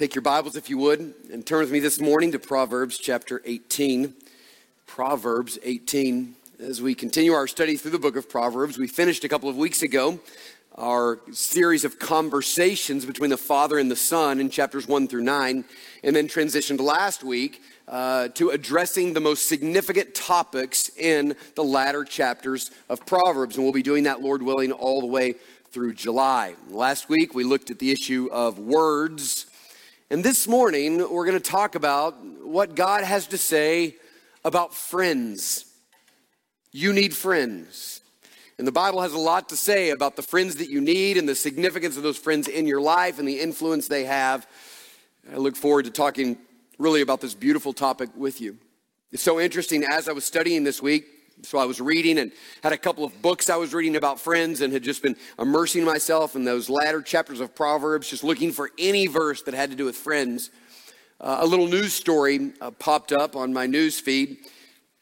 take your Bibles, if you would, and turn with me this morning to Proverbs chapter 18. Proverbs 18. As we continue our study through the book of Proverbs, we finished a couple of weeks ago our series of conversations between the Father and the Son in chapters 1 through 9, and then transitioned last week uh, to addressing the most significant topics in the latter chapters of Proverbs. And we'll be doing that, Lord willing, all the way through July. Last week, we looked at the issue of words and this morning, we're going to talk about what God has to say about friends. You need friends. And the Bible has a lot to say about the friends that you need and the significance of those friends in your life and the influence they have. I look forward to talking really about this beautiful topic with you. It's so interesting as I was studying this week, so I was reading and had a couple of books I was reading about friends and had just been immersing myself in those latter chapters of Proverbs, just looking for any verse that had to do with friends. Uh, a little news story uh, popped up on my news feed.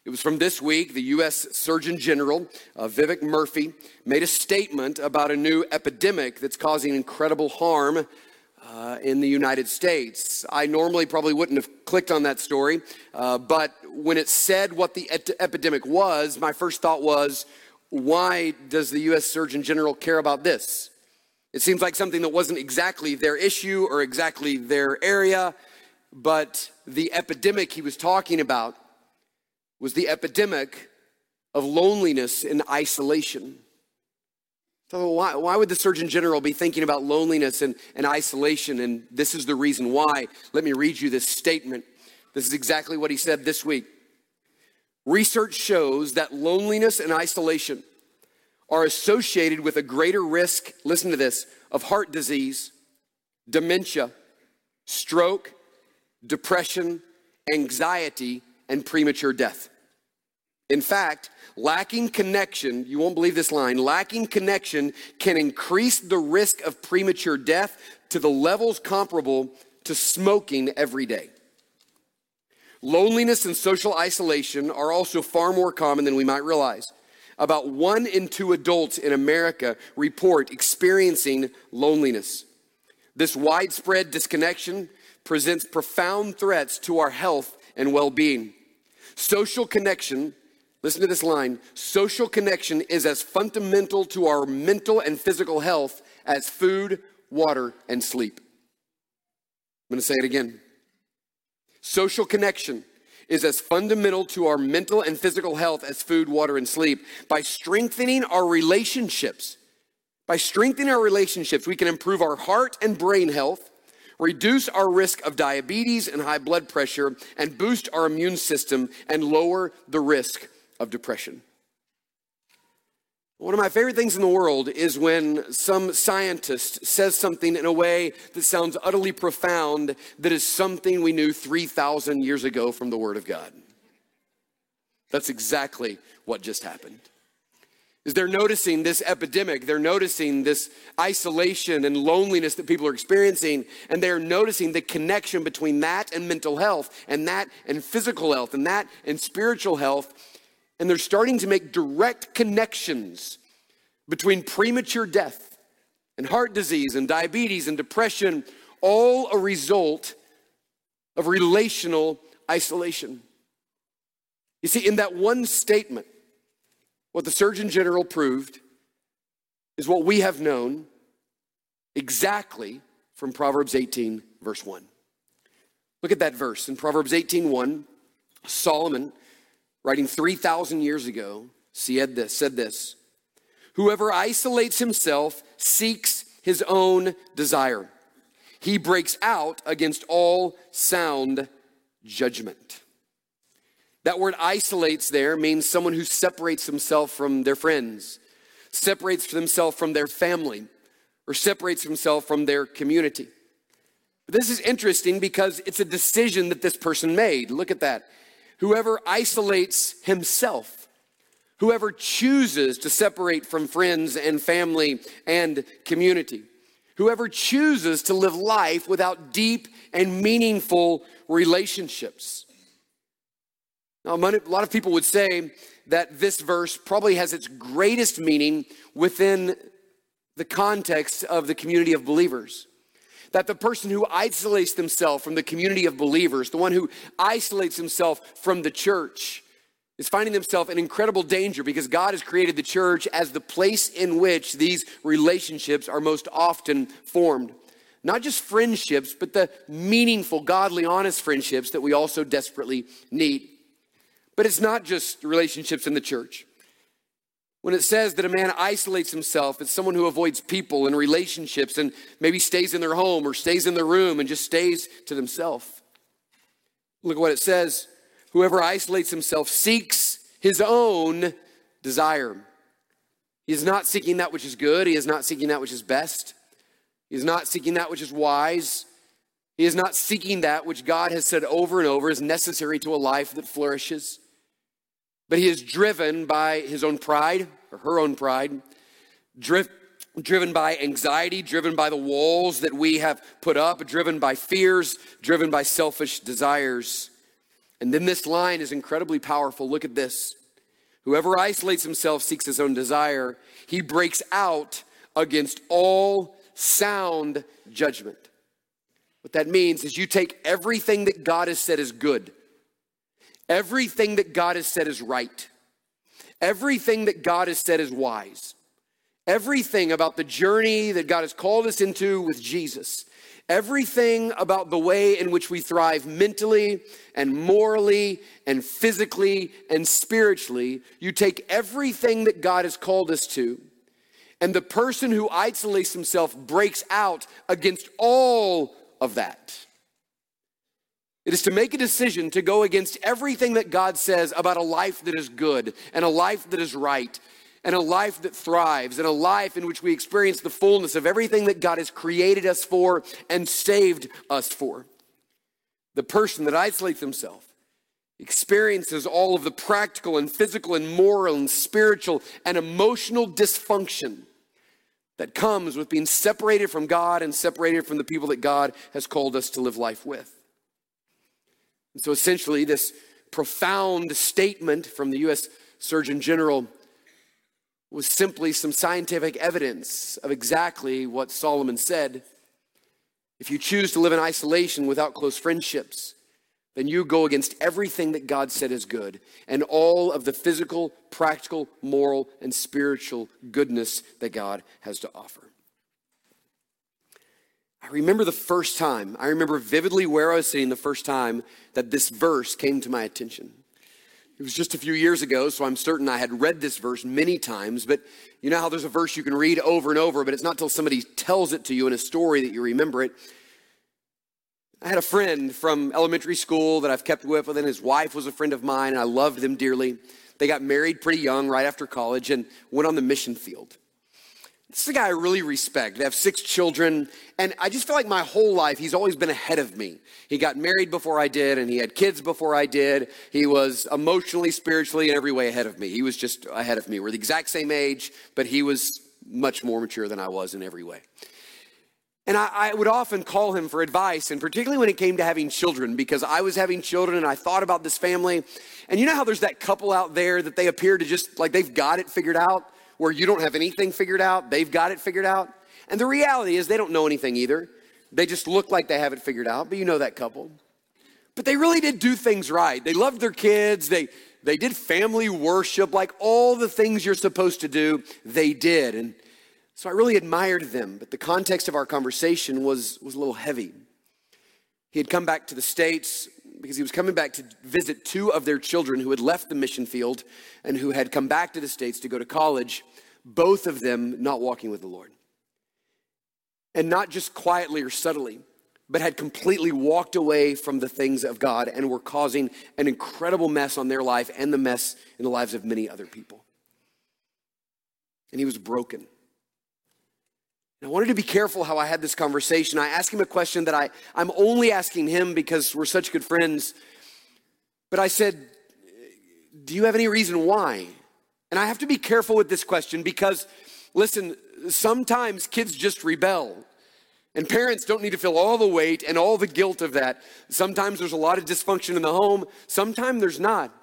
It was from this week. The U.S. Surgeon General, uh, Vivek Murthy, made a statement about a new epidemic that's causing incredible harm uh, in the United States. I normally probably wouldn't have clicked on that story, uh, but when it said what the et- epidemic was, my first thought was, why does the U.S. Surgeon General care about this? It seems like something that wasn't exactly their issue or exactly their area, but the epidemic he was talking about was the epidemic of loneliness and isolation. So, why, why would the Surgeon General be thinking about loneliness and, and isolation? And this is the reason why. Let me read you this statement. This is exactly what he said this week. Research shows that loneliness and isolation are associated with a greater risk, listen to this, of heart disease, dementia, stroke, depression, anxiety, and premature death. In fact, lacking connection, you won't believe this line, lacking connection can increase the risk of premature death to the levels comparable to smoking every day. Loneliness and social isolation are also far more common than we might realize. About one in two adults in America report experiencing loneliness. This widespread disconnection presents profound threats to our health and well being. Social connection Listen to this line social connection is as fundamental to our mental and physical health as food, water, and sleep. I'm going to say it again. Social connection is as fundamental to our mental and physical health as food, water, and sleep. By strengthening our relationships, by strengthening our relationships, we can improve our heart and brain health, reduce our risk of diabetes and high blood pressure, and boost our immune system and lower the risk of depression. One of my favorite things in the world is when some scientist says something in a way that sounds utterly profound that is something we knew 3,000 years ago from the Word of God. That's exactly what just happened. Is they're noticing this epidemic, they're noticing this isolation and loneliness that people are experiencing, and they're noticing the connection between that and mental health, and that and physical health, and that and spiritual health and they're starting to make direct connections between premature death and heart disease and diabetes and depression, all a result of relational isolation. You see, in that one statement, what the Surgeon General proved is what we have known exactly from Proverbs 18, verse 1. Look at that verse in Proverbs 18, 1. Solomon writing 3,000 years ago, said this, said this Whoever isolates himself seeks his own desire. He breaks out against all sound judgment. That word isolates there means someone who separates himself from their friends, separates themselves from their family, or separates himself from their community. This is interesting because it's a decision that this person made. Look at that. Whoever isolates himself, whoever chooses to separate from friends and family and community, whoever chooses to live life without deep and meaningful relationships. Now, a lot of people would say that this verse probably has its greatest meaning within the context of the community of believers. That the person who isolates themselves from the community of believers, the one who isolates himself from the church, is finding themselves in incredible danger because God has created the church as the place in which these relationships are most often formed. Not just friendships, but the meaningful, godly, honest friendships that we also desperately need. But it's not just relationships in the church. When it says that a man isolates himself, it's someone who avoids people and relationships and maybe stays in their home or stays in their room and just stays to themselves. Look at what it says whoever isolates himself seeks his own desire. He is not seeking that which is good, he is not seeking that which is best, he is not seeking that which is wise. He is not seeking that which God has said over and over is necessary to a life that flourishes. But he is driven by his own pride or her own pride, driven by anxiety, driven by the walls that we have put up, driven by fears, driven by selfish desires. And then this line is incredibly powerful. Look at this. Whoever isolates himself seeks his own desire. He breaks out against all sound judgment. What that means is you take everything that God has said is good Everything that God has said is right. Everything that God has said is wise. Everything about the journey that God has called us into with Jesus. Everything about the way in which we thrive mentally and morally and physically and spiritually. You take everything that God has called us to, and the person who isolates himself breaks out against all of that. It is to make a decision to go against everything that God says about a life that is good and a life that is right and a life that thrives and a life in which we experience the fullness of everything that God has created us for and saved us for. The person that isolates himself experiences all of the practical and physical and moral and spiritual and emotional dysfunction that comes with being separated from God and separated from the people that God has called us to live life with. And so essentially, this profound statement from the U.S. Surgeon General was simply some scientific evidence of exactly what Solomon said. If you choose to live in isolation without close friendships, then you go against everything that God said is good and all of the physical, practical, moral, and spiritual goodness that God has to offer. I remember the first time, I remember vividly where I was sitting the first time that this verse came to my attention. It was just a few years ago, so I'm certain I had read this verse many times, but you know how there's a verse you can read over and over, but it's not until somebody tells it to you in a story that you remember it. I had a friend from elementary school that I've kept with, and his wife was a friend of mine, and I loved them dearly. They got married pretty young, right after college, and went on the mission field. This is a guy I really respect. They have six children, and I just feel like my whole life he's always been ahead of me. He got married before I did, and he had kids before I did. He was emotionally, spiritually, in every way ahead of me. He was just ahead of me. We're the exact same age, but he was much more mature than I was in every way. And I, I, would often call him for advice, and particularly when it came to having children, because I was having children and I thought about this family. And you know how there's that couple out there that they appear to just like they've got it figured out? Where you don't have anything figured out, they've got it figured out. And the reality is, they don't know anything either. They just look like they have it figured out, but you know that couple. But they really did do things right. They loved their kids, they, they did family worship, like all the things you're supposed to do, they did. And so I really admired them, but the context of our conversation was, was a little heavy. He had come back to the States because he was coming back to visit two of their children who had left the mission field and who had come back to the States to go to college, both of them not walking with the Lord. And not just quietly or subtly, but had completely walked away from the things of God and were causing an incredible mess on their life and the mess in the lives of many other people. And he was broken. I wanted to be careful how I had this conversation. I asked him a question that I, I'm only asking him because we're such good friends. But I said, Do you have any reason why? And I have to be careful with this question because, listen, sometimes kids just rebel. And parents don't need to feel all the weight and all the guilt of that. Sometimes there's a lot of dysfunction in the home, sometimes there's not.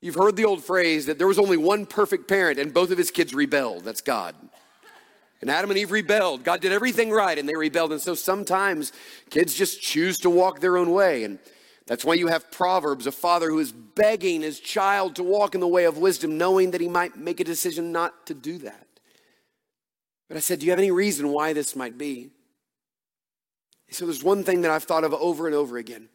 You've heard the old phrase that there was only one perfect parent and both of his kids rebelled. That's God. And Adam and Eve rebelled. God did everything right and they rebelled. And so sometimes kids just choose to walk their own way. And that's why you have Proverbs, a father who is begging his child to walk in the way of wisdom, knowing that he might make a decision not to do that. But I said, Do you have any reason why this might be? So there's one thing that I've thought of over and over again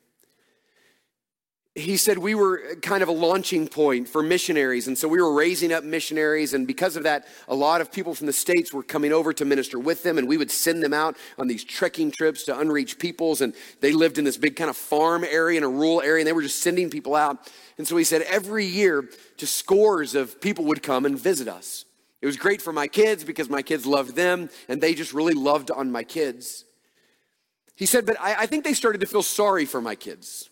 he said we were kind of a launching point for missionaries. And so we were raising up missionaries. And because of that, a lot of people from the States were coming over to minister with them. And we would send them out on these trekking trips to unreached peoples. And they lived in this big kind of farm area, in a rural area. And they were just sending people out. And so he said every year, just scores of people would come and visit us. It was great for my kids because my kids loved them. And they just really loved on my kids. He said, but I, I think they started to feel sorry for my kids.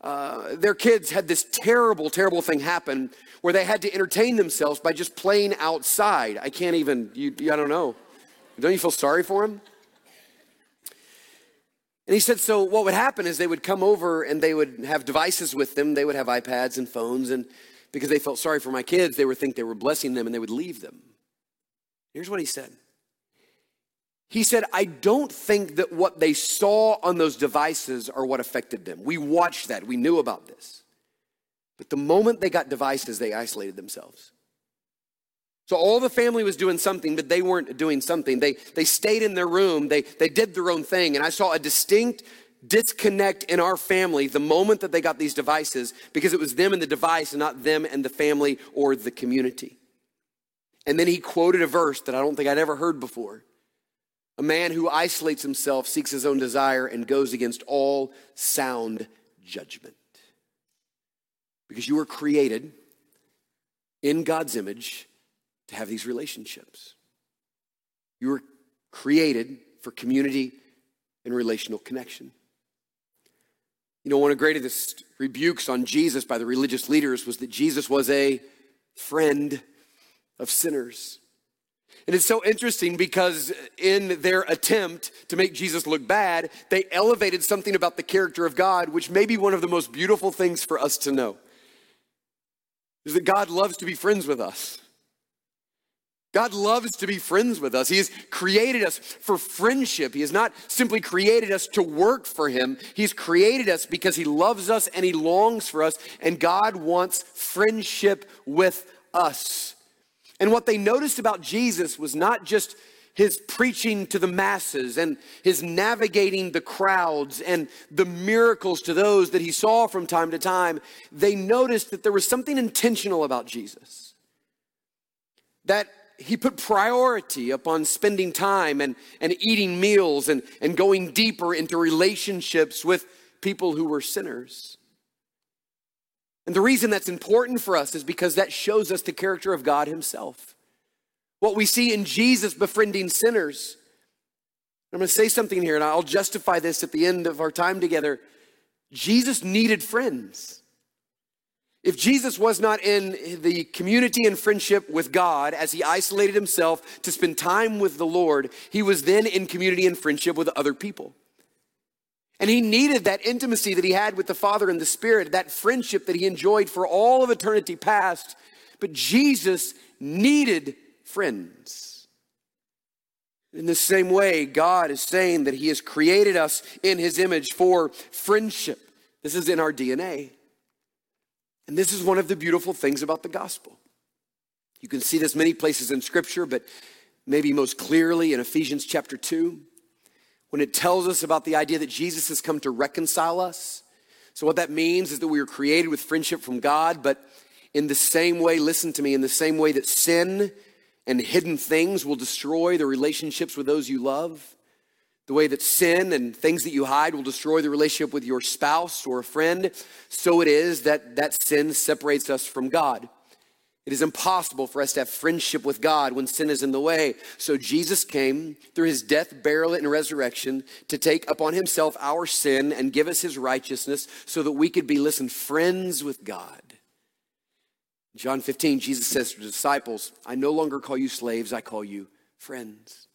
Uh, their kids had this terrible, terrible thing happen where they had to entertain themselves by just playing outside. I can't even, you, I don't know. Don't you feel sorry for them? And he said, so what would happen is they would come over and they would have devices with them. They would have iPads and phones. And because they felt sorry for my kids, they would think they were blessing them and they would leave them. Here's what he said he said, I don't think that what they saw on those devices are what affected them. We watched that, we knew about this. But the moment they got devices, they isolated themselves. So all the family was doing something, but they weren't doing something. They, they stayed in their room, they, they did their own thing. And I saw a distinct disconnect in our family the moment that they got these devices because it was them and the device and not them and the family or the community. And then he quoted a verse that I don't think I'd ever heard before. A man who isolates himself, seeks his own desire, and goes against all sound judgment. Because you were created in God's image to have these relationships. You were created for community and relational connection. You know, one of the greatest rebukes on Jesus by the religious leaders was that Jesus was a friend of sinners. And it's so interesting because in their attempt to make Jesus look bad, they elevated something about the character of God, which may be one of the most beautiful things for us to know. Is that God loves to be friends with us. God loves to be friends with us. He has created us for friendship. He has not simply created us to work for Him. He's created us because He loves us and He longs for us, and God wants friendship with us. And what they noticed about Jesus was not just his preaching to the masses and his navigating the crowds and the miracles to those that he saw from time to time. They noticed that there was something intentional about Jesus. That he put priority upon spending time and, and eating meals and, and going deeper into relationships with people who were sinners. And the reason that's important for us is because that shows us the character of God Himself. What we see in Jesus befriending sinners. I'm going to say something here, and I'll justify this at the end of our time together. Jesus needed friends. If Jesus was not in the community and friendship with God as he isolated himself to spend time with the Lord, he was then in community and friendship with other people. And he needed that intimacy that he had with the Father and the Spirit, that friendship that he enjoyed for all of eternity past. But Jesus needed friends. In the same way, God is saying that he has created us in his image for friendship. This is in our DNA. And this is one of the beautiful things about the gospel. You can see this many places in Scripture, but maybe most clearly in Ephesians chapter 2 when it tells us about the idea that Jesus has come to reconcile us. So, what that means is that we are created with friendship from God, but in the same way, listen to me, in the same way that sin and hidden things will destroy the relationships with those you love, the way that sin and things that you hide will destroy the relationship with your spouse or a friend, so it is that that sin separates us from God. It is impossible for us to have friendship with God when sin is in the way. So Jesus came through his death, burial, and resurrection to take upon himself our sin and give us his righteousness so that we could be, listen, friends with God. John 15, Jesus says to the disciples, I no longer call you slaves, I call you friends.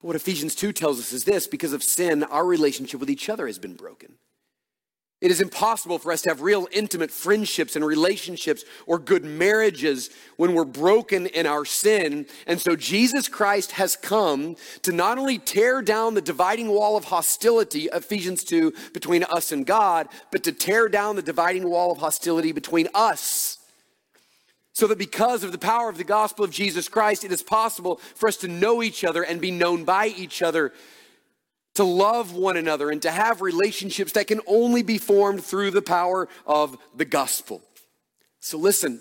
But what Ephesians 2 tells us is this because of sin, our relationship with each other has been broken. It is impossible for us to have real intimate friendships and relationships or good marriages when we're broken in our sin. And so Jesus Christ has come to not only tear down the dividing wall of hostility, Ephesians 2, between us and God, but to tear down the dividing wall of hostility between us. So that because of the power of the gospel of Jesus Christ, it is possible for us to know each other and be known by each other to love one another and to have relationships that can only be formed through the power of the gospel. So listen,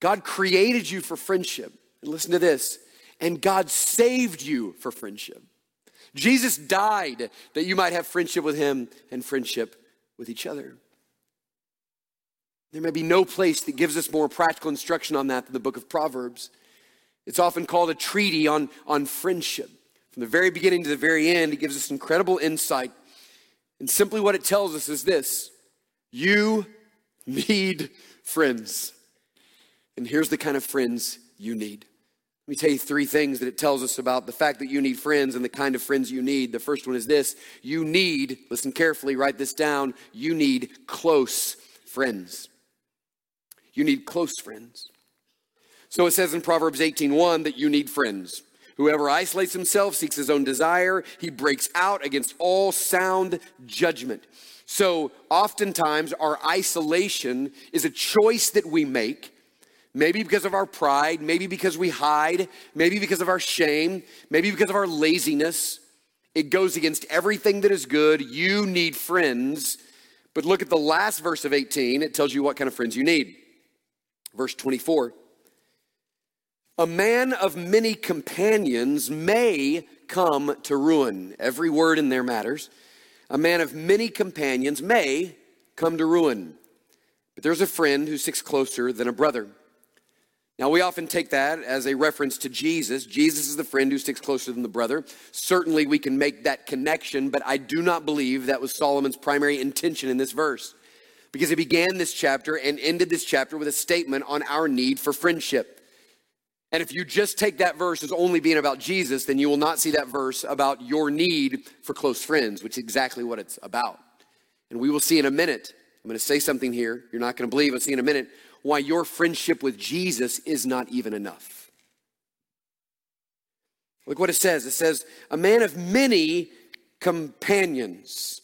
God created you for friendship. And listen to this, and God saved you for friendship. Jesus died that you might have friendship with him and friendship with each other. There may be no place that gives us more practical instruction on that than the book of Proverbs. It's often called a treaty on, on friendship. From the very beginning to the very end, it gives us incredible insight. And simply what it tells us is this you need friends. And here's the kind of friends you need. Let me tell you three things that it tells us about the fact that you need friends and the kind of friends you need. The first one is this you need, listen carefully, write this down, you need close friends. You need close friends. So it says in Proverbs 18:1 that you need friends. Whoever isolates himself seeks his own desire. He breaks out against all sound judgment. So, oftentimes, our isolation is a choice that we make, maybe because of our pride, maybe because we hide, maybe because of our shame, maybe because of our laziness. It goes against everything that is good. You need friends. But look at the last verse of 18. It tells you what kind of friends you need. Verse 24. A man of many companions may come to ruin. Every word in there matters. A man of many companions may come to ruin. But there's a friend who sticks closer than a brother. Now, we often take that as a reference to Jesus. Jesus is the friend who sticks closer than the brother. Certainly, we can make that connection, but I do not believe that was Solomon's primary intention in this verse because he began this chapter and ended this chapter with a statement on our need for friendship. And if you just take that verse as only being about Jesus, then you will not see that verse about your need for close friends, which is exactly what it's about. And we will see in a minute. I'm going to say something here. You're not going to believe. I'll see in a minute why your friendship with Jesus is not even enough. Look what it says. It says, a man of many companions.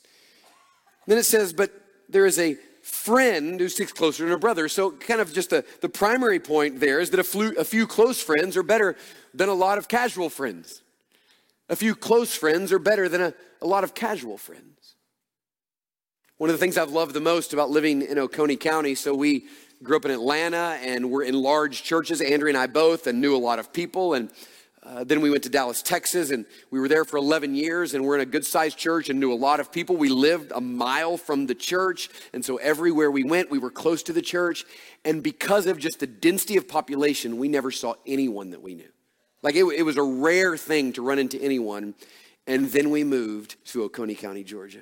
Then it says, but there is a friend who sticks closer than a brother. So, kind of just the, the primary point there is that a, flu, a few close friends are better than a lot of casual friends. A few close friends are better than a, a lot of casual friends. One of the things I've loved the most about living in Oconee County, so we grew up in Atlanta and we're in large churches, Andrea and I both, and knew a lot of people. And uh, then we went to Dallas, Texas, and we were there for 11 years, and we're in a good sized church and knew a lot of people. We lived a mile from the church, and so everywhere we went, we were close to the church. And because of just the density of population, we never saw anyone that we knew. Like it, it was a rare thing to run into anyone. And then we moved to Oconee County, Georgia.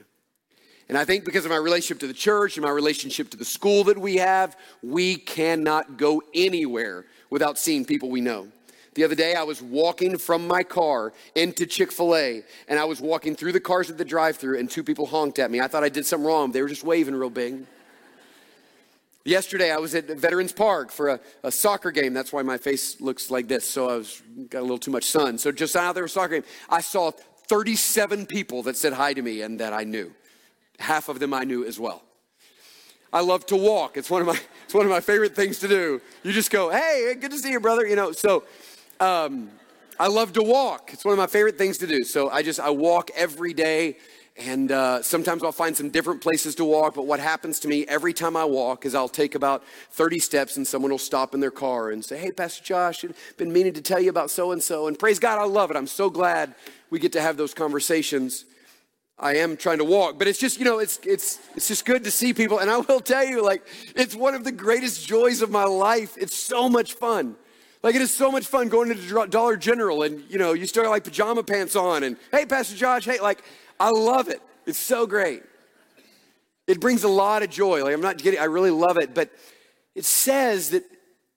And I think because of my relationship to the church and my relationship to the school that we have, we cannot go anywhere without seeing people we know. The other day, I was walking from my car into Chick fil A, and I was walking through the cars at the drive through, and two people honked at me. I thought I did something wrong. They were just waving real big. Yesterday, I was at Veterans Park for a, a, soccer game. That's why my face looks like this. So I was got a little too much sun. So just out there a soccer game, I saw 37 people that said hi to me and that I knew. Half of them I knew as well. I love to walk. It's one of my it's one of my favorite things to do. You just go, "Hey, good to see you, brother." You know, so um, I love to walk. It's one of my favorite things to do. So I just I walk every day, and uh, sometimes I'll find some different places to walk. But what happens to me every time I walk is I'll take about 30 steps, and someone will stop in their car and say, "Hey, Pastor Josh, I've been meaning to tell you about so and so." And praise God, I love it. I'm so glad we get to have those conversations. I am trying to walk, but it's just, you know, it's it's it's just good to see people. And I will tell you, like, it's one of the greatest joys of my life. It's so much fun. Like it is so much fun going to Dollar General and you know, you start like pajama pants on and hey, Pastor Josh, hey, like I love it. It's so great. It brings a lot of joy. Like I'm not kidding, I really love it, but it says that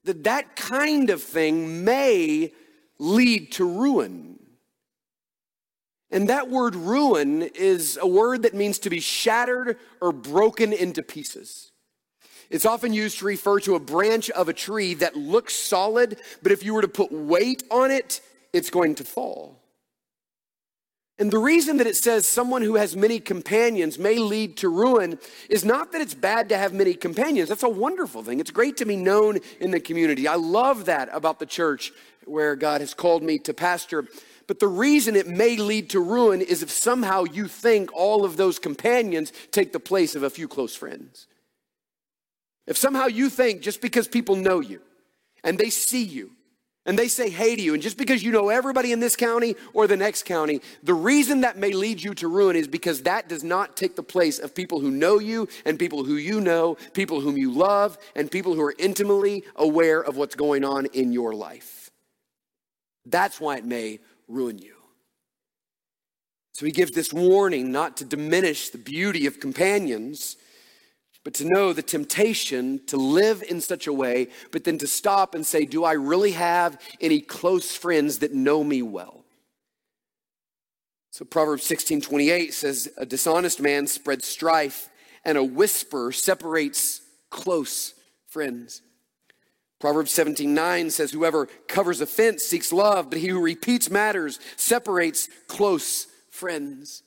that, that kind of thing may lead to ruin. And that word ruin is a word that means to be shattered or broken into pieces. It's often used to refer to a branch of a tree that looks solid, but if you were to put weight on it, it's going to fall. And the reason that it says someone who has many companions may lead to ruin is not that it's bad to have many companions. That's a wonderful thing. It's great to be known in the community. I love that about the church where God has called me to pastor. But the reason it may lead to ruin is if somehow you think all of those companions take the place of a few close friends. If somehow you think just because people know you and they see you and they say hey to you, and just because you know everybody in this county or the next county, the reason that may lead you to ruin is because that does not take the place of people who know you and people who you know, people whom you love, and people who are intimately aware of what's going on in your life. That's why it may ruin you. So he gives this warning not to diminish the beauty of companions, but to know the temptation to live in such a way, but then to stop and say, Do I really have any close friends that know me well? So Proverbs 16 28 says, A dishonest man spreads strife, and a whisper separates close friends. Proverbs 17 9 says, Whoever covers offense seeks love, but he who repeats matters separates close friends.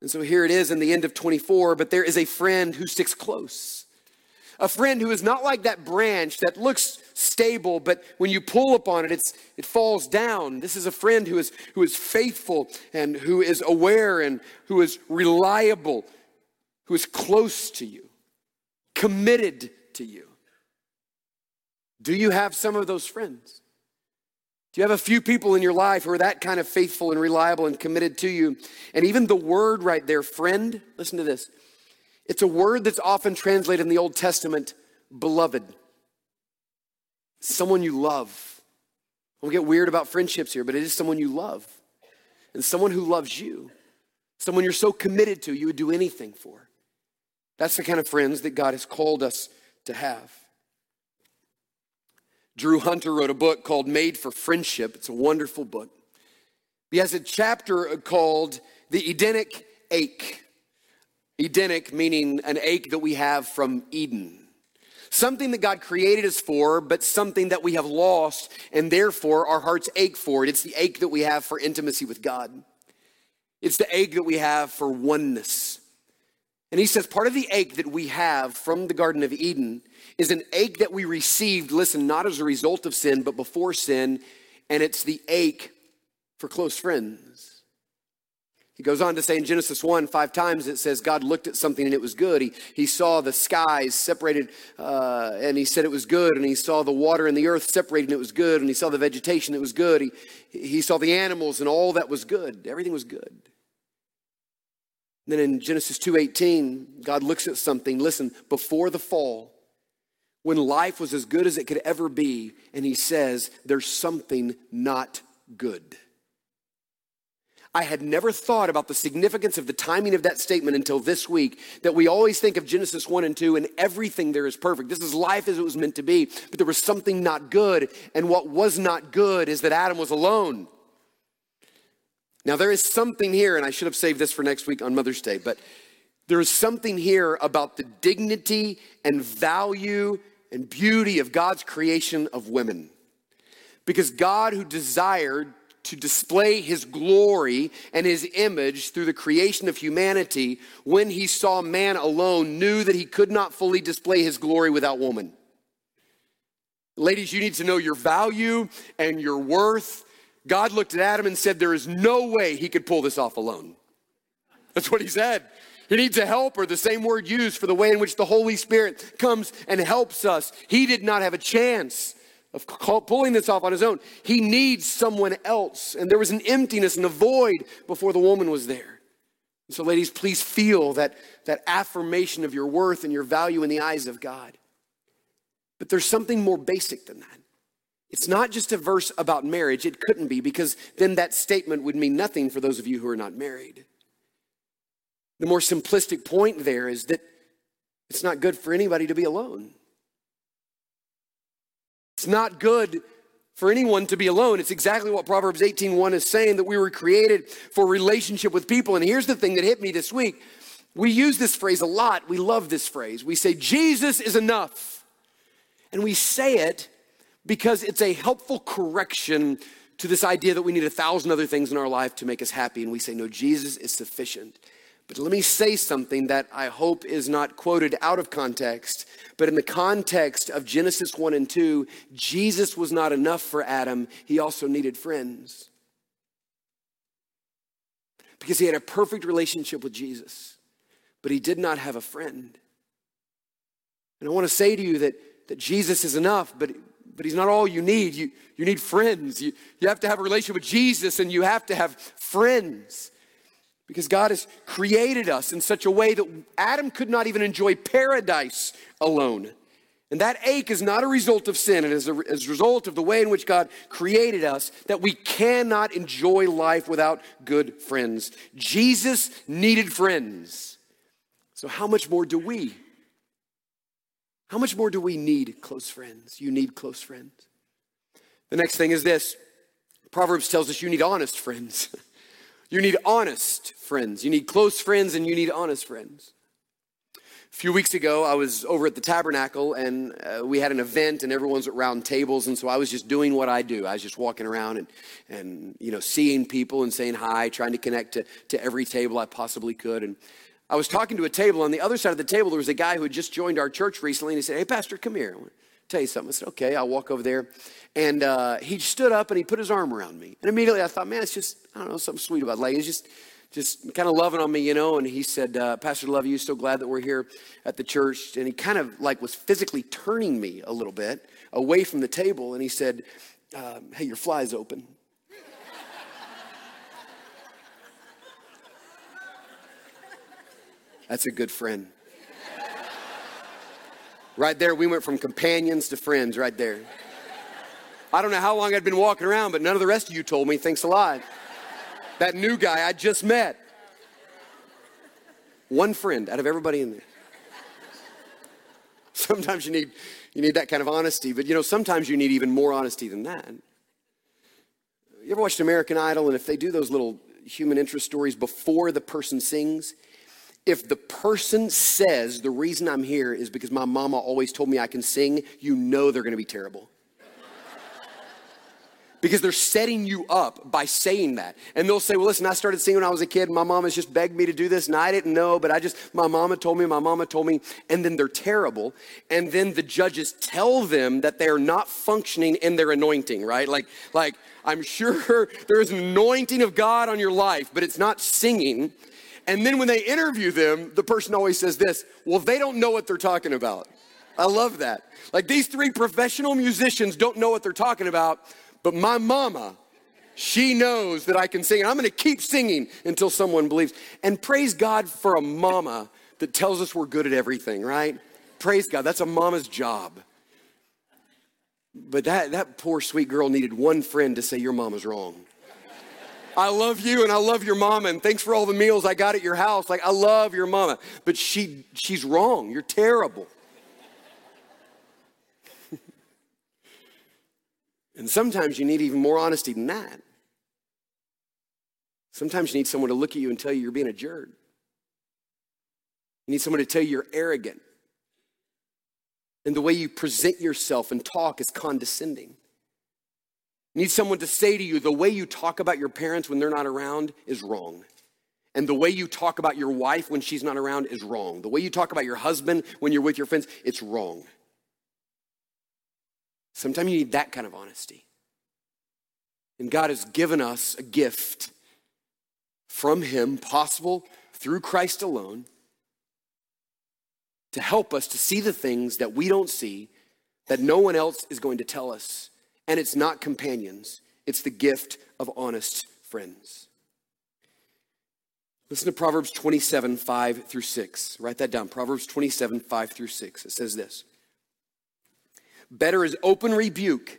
And so here it is in the end of 24, but there is a friend who sticks close. A friend who is not like that branch that looks stable, but when you pull upon it, it's, it falls down. This is a friend who is, who is faithful and who is aware and who is reliable, who is close to you, committed to you. Do you have some of those friends? You have a few people in your life who are that kind of faithful and reliable and committed to you? And even the word right there, friend, listen to this. It's a word that's often translated in the Old Testament, beloved. Someone you love. We'll get weird about friendships here, but it is someone you love. And someone who loves you. Someone you're so committed to, you would do anything for. That's the kind of friends that God has called us to have. Drew Hunter wrote a book called Made for Friendship. It's a wonderful book. He has a chapter called The Edenic Ache. Edenic meaning an ache that we have from Eden. Something that God created us for, but something that we have lost, and therefore our hearts ache for it. It's the ache that we have for intimacy with God. It's the ache that we have for oneness. And he says part of the ache that we have from the Garden of Eden is an ache that we received, listen, not as a result of sin, but before sin, and it's the ache for close friends. He goes on to say in Genesis 1, five times it says God looked at something and it was good. He, he saw the skies separated uh, and he said it was good. And he saw the water and the earth separated and it was good. And he saw the vegetation, it was good. He, he saw the animals and all that was good. Everything was good. And then in Genesis 2:18, God looks at something, listen, before the fall, when life was as good as it could ever be, and he says, There's something not good. I had never thought about the significance of the timing of that statement until this week. That we always think of Genesis 1 and 2 and everything there is perfect. This is life as it was meant to be, but there was something not good. And what was not good is that Adam was alone. Now, there is something here, and I should have saved this for next week on Mother's Day, but there is something here about the dignity and value and beauty of God's creation of women. Because God, who desired to display his glory and his image through the creation of humanity, when he saw man alone, knew that he could not fully display his glory without woman. Ladies, you need to know your value and your worth. God looked at Adam and said, There is no way he could pull this off alone. That's what he said. He needs a helper, the same word used for the way in which the Holy Spirit comes and helps us. He did not have a chance of pulling this off on his own. He needs someone else. And there was an emptiness and a void before the woman was there. So, ladies, please feel that, that affirmation of your worth and your value in the eyes of God. But there's something more basic than that. It's not just a verse about marriage. It couldn't be because then that statement would mean nothing for those of you who are not married. The more simplistic point there is that it's not good for anybody to be alone. It's not good for anyone to be alone. It's exactly what Proverbs 18:1 is saying that we were created for relationship with people. And here's the thing that hit me this week. We use this phrase a lot. We love this phrase. We say Jesus is enough. And we say it because it's a helpful correction to this idea that we need a thousand other things in our life to make us happy. And we say, no, Jesus is sufficient. But let me say something that I hope is not quoted out of context. But in the context of Genesis 1 and 2, Jesus was not enough for Adam, he also needed friends. Because he had a perfect relationship with Jesus, but he did not have a friend. And I want to say to you that, that Jesus is enough, but but he's not all you need. You, you need friends. You, you have to have a relationship with Jesus and you have to have friends. Because God has created us in such a way that Adam could not even enjoy paradise alone. And that ache is not a result of sin, it is a, as a result of the way in which God created us that we cannot enjoy life without good friends. Jesus needed friends. So, how much more do we? How much more do we need close friends? You need close friends. The next thing is this Proverbs tells us you need honest friends. you need honest friends. You need close friends and you need honest friends. A few weeks ago, I was over at the tabernacle and uh, we had an event and everyone's at round tables. And so I was just doing what I do. I was just walking around and, and you know, seeing people and saying hi, trying to connect to, to every table I possibly could. And I was talking to a table. On the other side of the table, there was a guy who had just joined our church recently, and he said, Hey, Pastor, come here. Tell you something. I said, Okay, I'll walk over there. And uh, he stood up and he put his arm around me. And immediately I thought, Man, it's just, I don't know, something sweet about Like, He's just, just kind of loving on me, you know. And he said, uh, Pastor, love you. So glad that we're here at the church. And he kind of like was physically turning me a little bit away from the table. And he said, um, Hey, your fly's open. That's a good friend. Right there, we went from companions to friends right there. I don't know how long I'd been walking around, but none of the rest of you told me. Thanks a lot. That new guy I just met. One friend out of everybody in there. Sometimes you need, you need that kind of honesty, but you know, sometimes you need even more honesty than that. You ever watched American Idol? And if they do those little human interest stories before the person sings, if the person says the reason I'm here is because my mama always told me I can sing, you know they're gonna be terrible. because they're setting you up by saying that. And they'll say, Well, listen, I started singing when I was a kid. My mama's just begged me to do this, and I didn't know, but I just, my mama told me, my mama told me. And then they're terrible. And then the judges tell them that they're not functioning in their anointing, right? Like, like, I'm sure there's an anointing of God on your life, but it's not singing. And then when they interview them, the person always says this well, they don't know what they're talking about. I love that. Like these three professional musicians don't know what they're talking about, but my mama, she knows that I can sing. And I'm gonna keep singing until someone believes. And praise God for a mama that tells us we're good at everything, right? Praise God. That's a mama's job. But that, that poor sweet girl needed one friend to say, Your mama's wrong. I love you and I love your mama and thanks for all the meals I got at your house. Like I love your mama, but she she's wrong. You're terrible. and sometimes you need even more honesty than that. Sometimes you need someone to look at you and tell you you're being a jerk. You need someone to tell you you're arrogant. And the way you present yourself and talk is condescending. Need someone to say to you, the way you talk about your parents when they're not around is wrong. And the way you talk about your wife when she's not around is wrong. The way you talk about your husband when you're with your friends, it's wrong. Sometimes you need that kind of honesty. And God has given us a gift from Him, possible through Christ alone, to help us to see the things that we don't see, that no one else is going to tell us and it's not companions, it's the gift of honest friends. Listen to Proverbs 27, 5 through 6. Write that down. Proverbs 27, 5 through 6. It says this Better is open rebuke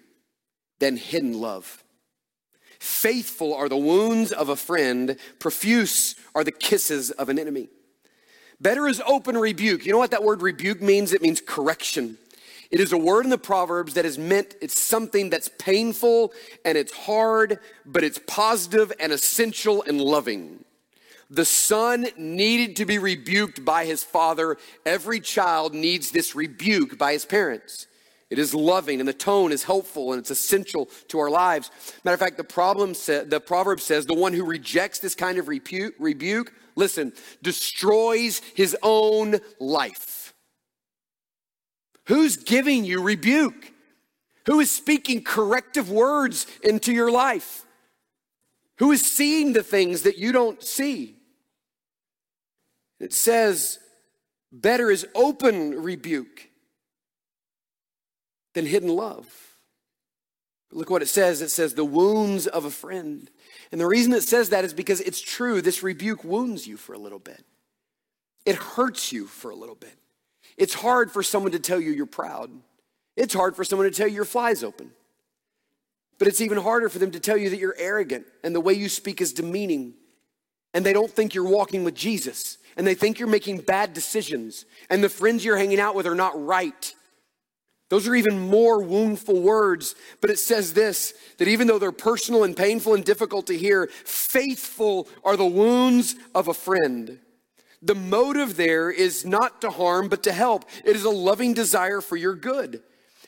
than hidden love. Faithful are the wounds of a friend, profuse are the kisses of an enemy. Better is open rebuke. You know what that word rebuke means? It means correction. It is a word in the Proverbs that is meant, it's something that's painful and it's hard, but it's positive and essential and loving. The son needed to be rebuked by his father. Every child needs this rebuke by his parents. It is loving and the tone is helpful and it's essential to our lives. Matter of fact, the problem sa- the proverb says the one who rejects this kind of rebuke, rebuke, listen, destroys his own life. Who's giving you rebuke? Who is speaking corrective words into your life? Who is seeing the things that you don't see? It says, better is open rebuke than hidden love. Look what it says. It says, the wounds of a friend. And the reason it says that is because it's true. This rebuke wounds you for a little bit, it hurts you for a little bit. It's hard for someone to tell you you're proud, it's hard for someone to tell you your fly's open. But it's even harder for them to tell you that you're arrogant and the way you speak is demeaning and they don't think you're walking with Jesus and they think you're making bad decisions and the friends you're hanging out with are not right. Those are even more woundful words, but it says this that even though they're personal and painful and difficult to hear, faithful are the wounds of a friend. The motive there is not to harm, but to help. It is a loving desire for your good.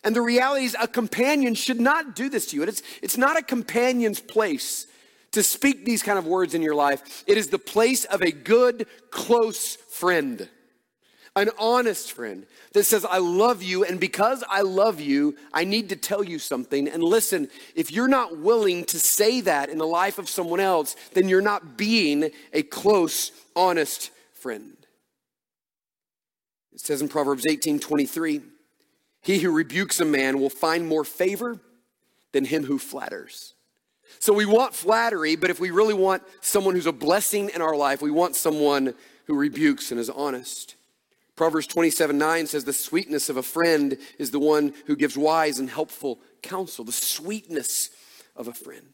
And the reality is, a companion should not do this to you. It's, it's not a companion's place to speak these kind of words in your life. It is the place of a good, close friend, an honest friend that says, I love you, and because I love you, I need to tell you something. And listen, if you're not willing to say that in the life of someone else, then you're not being a close, honest friend. It says in Proverbs 18 23, he who rebukes a man will find more favor than him who flatters. So we want flattery, but if we really want someone who's a blessing in our life, we want someone who rebukes and is honest. Proverbs 27 9 says, The sweetness of a friend is the one who gives wise and helpful counsel. The sweetness of a friend.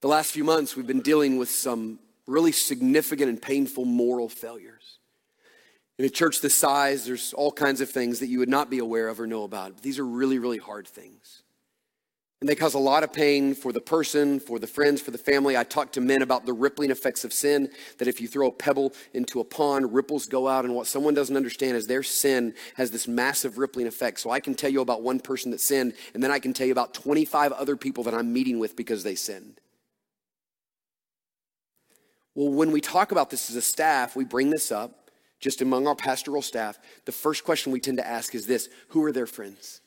The last few months, we've been dealing with some really significant and painful moral failures. In a church this size, there's all kinds of things that you would not be aware of or know about. But these are really, really hard things. And they cause a lot of pain for the person, for the friends, for the family. I talk to men about the rippling effects of sin, that if you throw a pebble into a pond, ripples go out. And what someone doesn't understand is their sin has this massive rippling effect. So I can tell you about one person that sinned, and then I can tell you about 25 other people that I'm meeting with because they sinned. Well, when we talk about this as a staff, we bring this up just among our pastoral staff. The first question we tend to ask is this Who are their friends?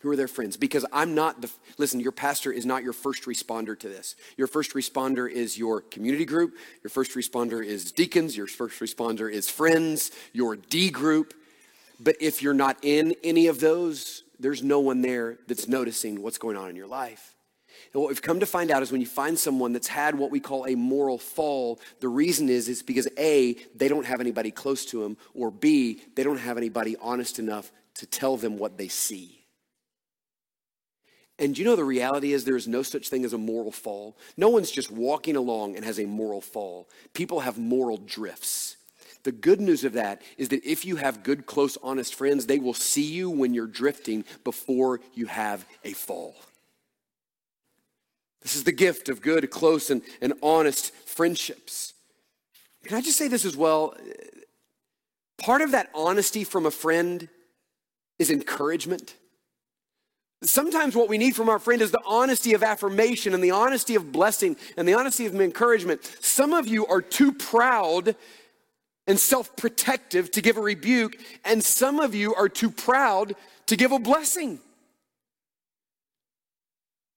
Who are their friends? Because I'm not the, listen, your pastor is not your first responder to this. Your first responder is your community group. Your first responder is deacons. Your first responder is friends, your D group. But if you're not in any of those, there's no one there that's noticing what's going on in your life. And what we've come to find out is when you find someone that's had what we call a moral fall, the reason is is because A, they don't have anybody close to them, or B, they don't have anybody honest enough to tell them what they see. And you know the reality is there is no such thing as a moral fall. No one's just walking along and has a moral fall. People have moral drifts. The good news of that is that if you have good, close, honest friends, they will see you when you're drifting before you have a fall. This is the gift of good, close, and, and honest friendships. Can I just say this as well? Part of that honesty from a friend is encouragement. Sometimes what we need from our friend is the honesty of affirmation and the honesty of blessing and the honesty of encouragement. Some of you are too proud and self protective to give a rebuke, and some of you are too proud to give a blessing.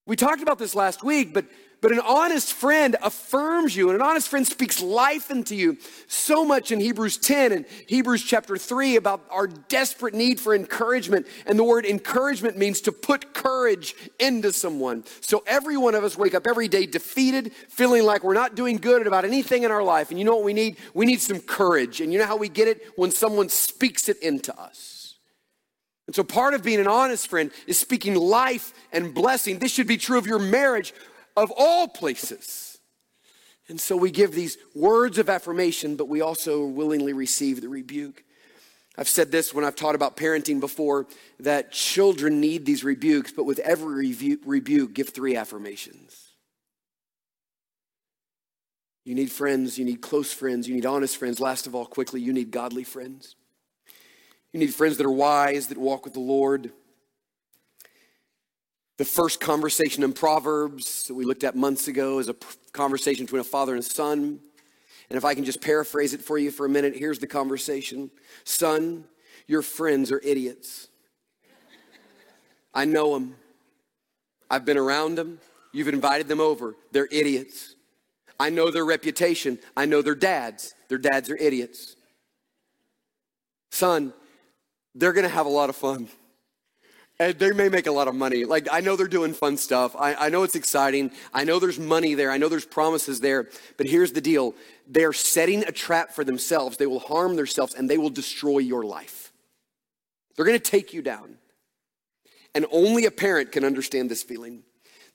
We talked about this last week, but, But an honest friend affirms you, and an honest friend speaks life into you. So much in Hebrews 10 and Hebrews chapter 3 about our desperate need for encouragement. And the word encouragement means to put courage into someone. So every one of us wake up every day defeated, feeling like we're not doing good about anything in our life. And you know what we need? We need some courage. And you know how we get it? When someone speaks it into us. And so part of being an honest friend is speaking life and blessing. This should be true of your marriage of all places. And so we give these words of affirmation, but we also willingly receive the rebuke. I've said this when I've taught about parenting before that children need these rebukes, but with every rebuke, give three affirmations. You need friends, you need close friends, you need honest friends. Last of all, quickly, you need godly friends. You need friends that are wise, that walk with the Lord, the first conversation in Proverbs that we looked at months ago is a conversation between a father and a son. And if I can just paraphrase it for you for a minute, here's the conversation Son, your friends are idiots. I know them. I've been around them. You've invited them over. They're idiots. I know their reputation. I know their dads. Their dads are idiots. Son, they're going to have a lot of fun. And they may make a lot of money. Like, I know they're doing fun stuff. I, I know it's exciting. I know there's money there. I know there's promises there. But here's the deal they're setting a trap for themselves. They will harm themselves and they will destroy your life. They're going to take you down. And only a parent can understand this feeling.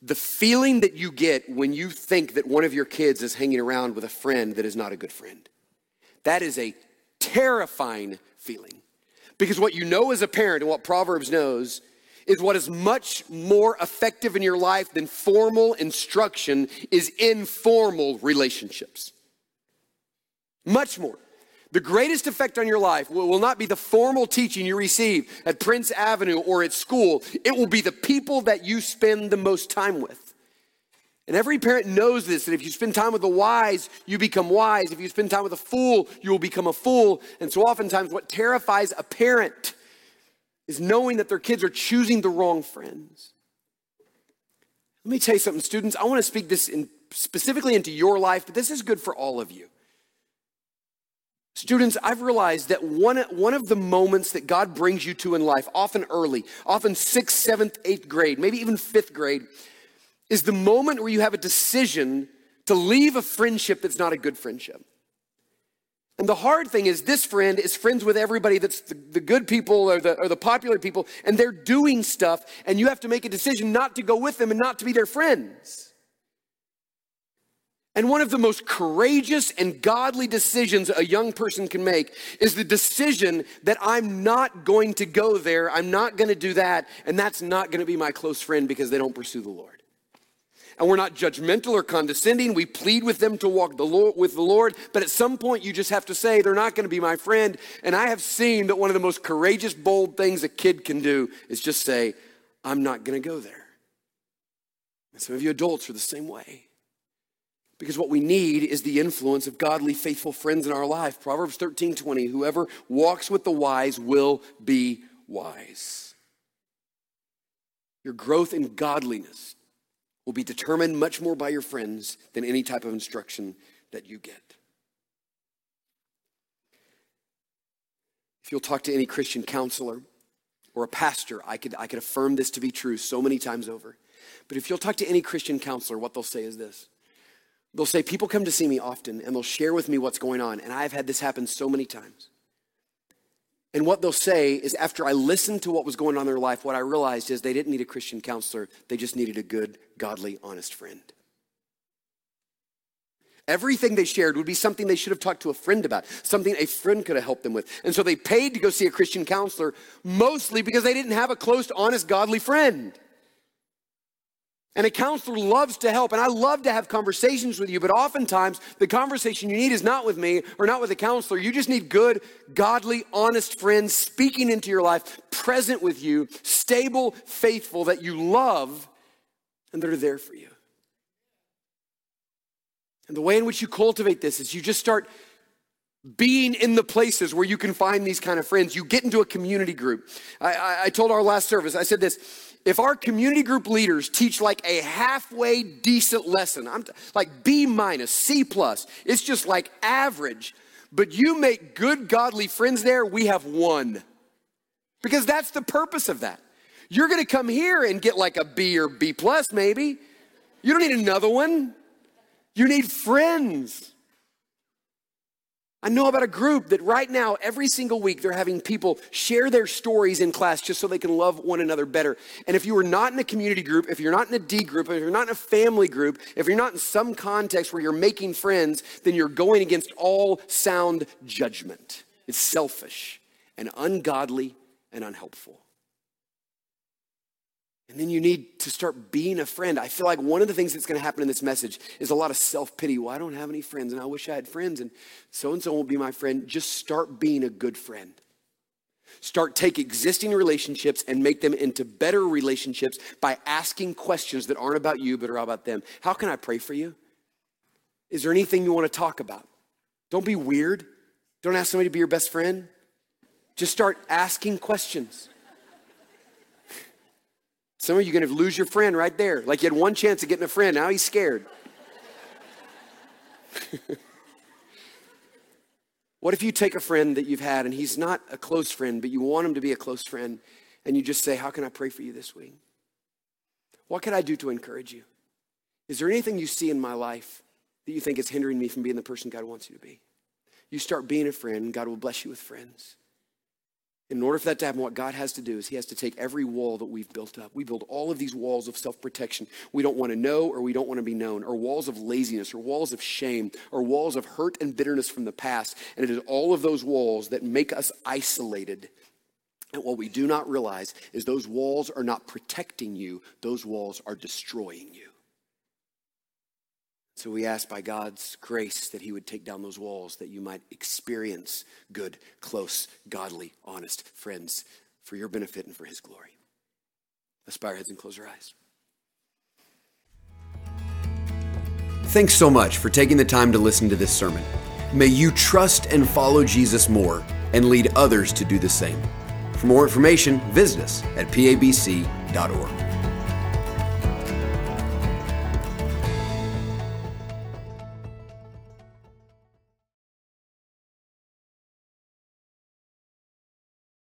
The feeling that you get when you think that one of your kids is hanging around with a friend that is not a good friend. That is a terrifying feeling. Because what you know as a parent and what Proverbs knows is what is much more effective in your life than formal instruction is informal relationships. Much more. The greatest effect on your life will not be the formal teaching you receive at Prince Avenue or at school. It will be the people that you spend the most time with. And every parent knows this that if you spend time with the wise, you become wise. If you spend time with a fool, you will become a fool. And so oftentimes, what terrifies a parent is knowing that their kids are choosing the wrong friends. Let me tell you something, students. I want to speak this in, specifically into your life, but this is good for all of you. Students, I've realized that one, one of the moments that God brings you to in life, often early, often sixth, seventh, eighth grade, maybe even fifth grade, is the moment where you have a decision to leave a friendship that's not a good friendship. And the hard thing is, this friend is friends with everybody that's the, the good people or the, or the popular people, and they're doing stuff, and you have to make a decision not to go with them and not to be their friends. And one of the most courageous and godly decisions a young person can make is the decision that I'm not going to go there, I'm not going to do that, and that's not going to be my close friend because they don't pursue the Lord and we're not judgmental or condescending. We plead with them to walk the Lord, with the Lord, but at some point you just have to say, they're not going to be my friend. And I have seen that one of the most courageous, bold things a kid can do is just say, I'm not going to go there. And some of you adults are the same way. Because what we need is the influence of godly, faithful friends in our life. Proverbs 13 20, whoever walks with the wise will be wise. Your growth in godliness will be determined much more by your friends than any type of instruction that you get. If you'll talk to any Christian counselor or a pastor, I could, I could affirm this to be true so many times over. But if you'll talk to any Christian counselor, what they'll say is this. They'll say, People come to see me often and they'll share with me what's going on. And I've had this happen so many times. And what they'll say is, after I listened to what was going on in their life, what I realized is they didn't need a Christian counselor, they just needed a good, godly, honest friend. Everything they shared would be something they should have talked to a friend about, something a friend could have helped them with. And so they paid to go see a Christian counselor, mostly because they didn't have a close, honest, godly friend. And a counselor loves to help, and I love to have conversations with you, but oftentimes the conversation you need is not with me or not with a counselor. You just need good, godly, honest friends speaking into your life, present with you, stable, faithful, that you love, and that are there for you. And the way in which you cultivate this is you just start being in the places where you can find these kind of friends. You get into a community group. I, I, I told our last service, I said this if our community group leaders teach like a halfway decent lesson, I'm t- like B minus, C plus, it's just like average, but you make good godly friends there, we have won. Because that's the purpose of that. You're gonna come here and get like a B or B plus, maybe. You don't need another one. You need friends. I know about a group that right now, every single week, they're having people share their stories in class just so they can love one another better. And if you are not in a community group, if you're not in a D group, if you're not in a family group, if you're not in some context where you're making friends, then you're going against all sound judgment. It's selfish and ungodly and unhelpful. And then you need to start being a friend. I feel like one of the things that's going to happen in this message is a lot of self pity. Well, I don't have any friends, and I wish I had friends, and so and so won't be my friend. Just start being a good friend. Start take existing relationships and make them into better relationships by asking questions that aren't about you but are about them. How can I pray for you? Is there anything you want to talk about? Don't be weird. Don't ask somebody to be your best friend. Just start asking questions. Some of you are going to lose your friend right there. Like you had one chance of getting a friend, now he's scared. what if you take a friend that you've had and he's not a close friend, but you want him to be a close friend, and you just say, How can I pray for you this week? What can I do to encourage you? Is there anything you see in my life that you think is hindering me from being the person God wants you to be? You start being a friend, and God will bless you with friends. In order for that to happen, what God has to do is He has to take every wall that we've built up. We build all of these walls of self protection. We don't want to know or we don't want to be known, or walls of laziness, or walls of shame, or walls of hurt and bitterness from the past. And it is all of those walls that make us isolated. And what we do not realize is those walls are not protecting you, those walls are destroying you. So we ask by God's grace that He would take down those walls, that you might experience good, close, godly, honest friends for your benefit and for His glory. Let's bow our heads and close our eyes. Thanks so much for taking the time to listen to this sermon. May you trust and follow Jesus more and lead others to do the same. For more information, visit us at pabc.org.